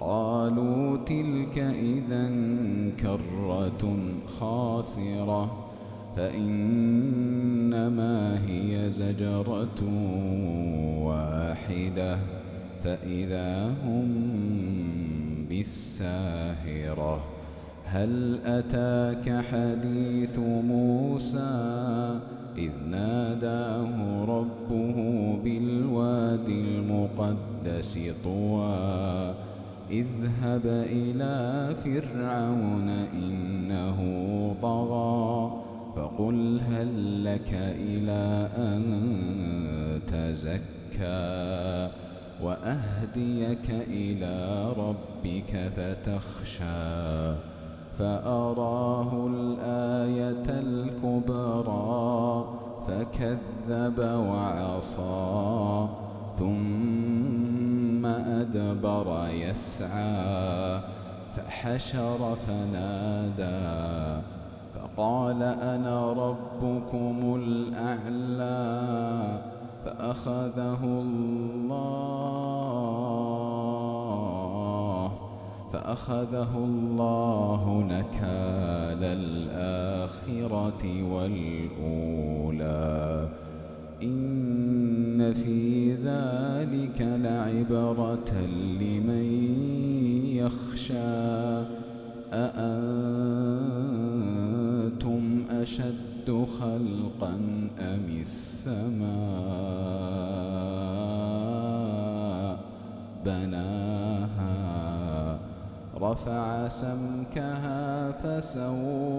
قالوا تلك إذا كرة خاسرة فإنما هي زجرة واحدة فإذا هم بالساهرة. هل أتاك حديث موسى إذ ناداه ربه بالوادي المقدس طوى؟ اذهب إلى فرعون إنه طغى فقل هل لك إلى أن تزكى وأهديك إلى ربك فتخشى فأراه الآية الكبرى فكذب وعصى ثم أدبر يسعى فحشر فنادى فقال أنا ربكم الأعلى فأخذه الله فأخذه الله نكال الآخرة والأولى. إن في ذلك لعبرة لمن يخشى. أأنتم أشد خلقا أم السماء؟ بناها رفع سمكها فسواها.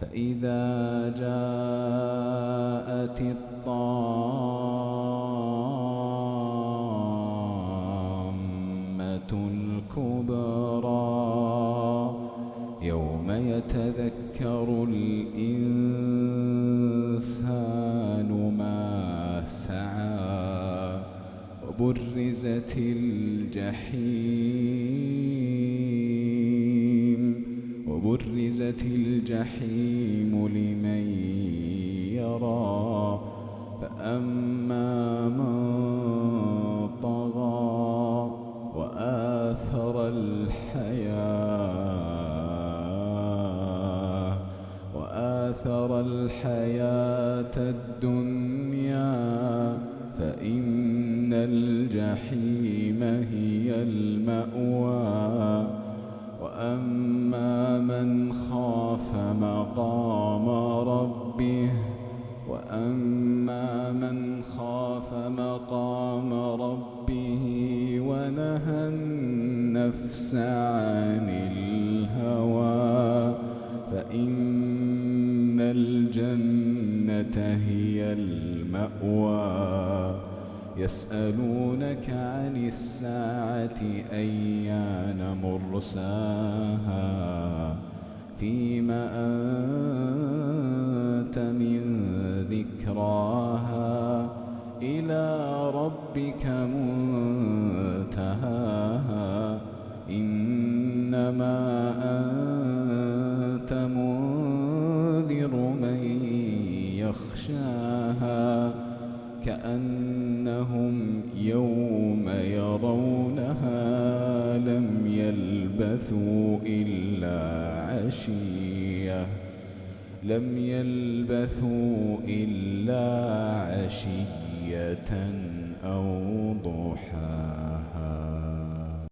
فإذا جاءت الطامة الكبرى يوم يتذكر الإنسان ما سعى وبرزت الجحيم وبرزت الجحيم لمن يرى. فأما من طغى وآثر الحياة وآثر الحياة الدنيا فإن الجحيم هي المأوى. وأما مقام ربه وأما من خاف مقام ربه ونهى النفس عن الهوى فإن الجنة هي المأوى. يسألونك عن الساعة أيان مرساها؟ فيما أنت من ذكراها إلى ربك منتهاها. إن إنما أنت منذر من يخشاها كأنهم يوم يرونها لم يلبثوا إلا عشية. لم يلبثوا إلا عشية أو ضحاها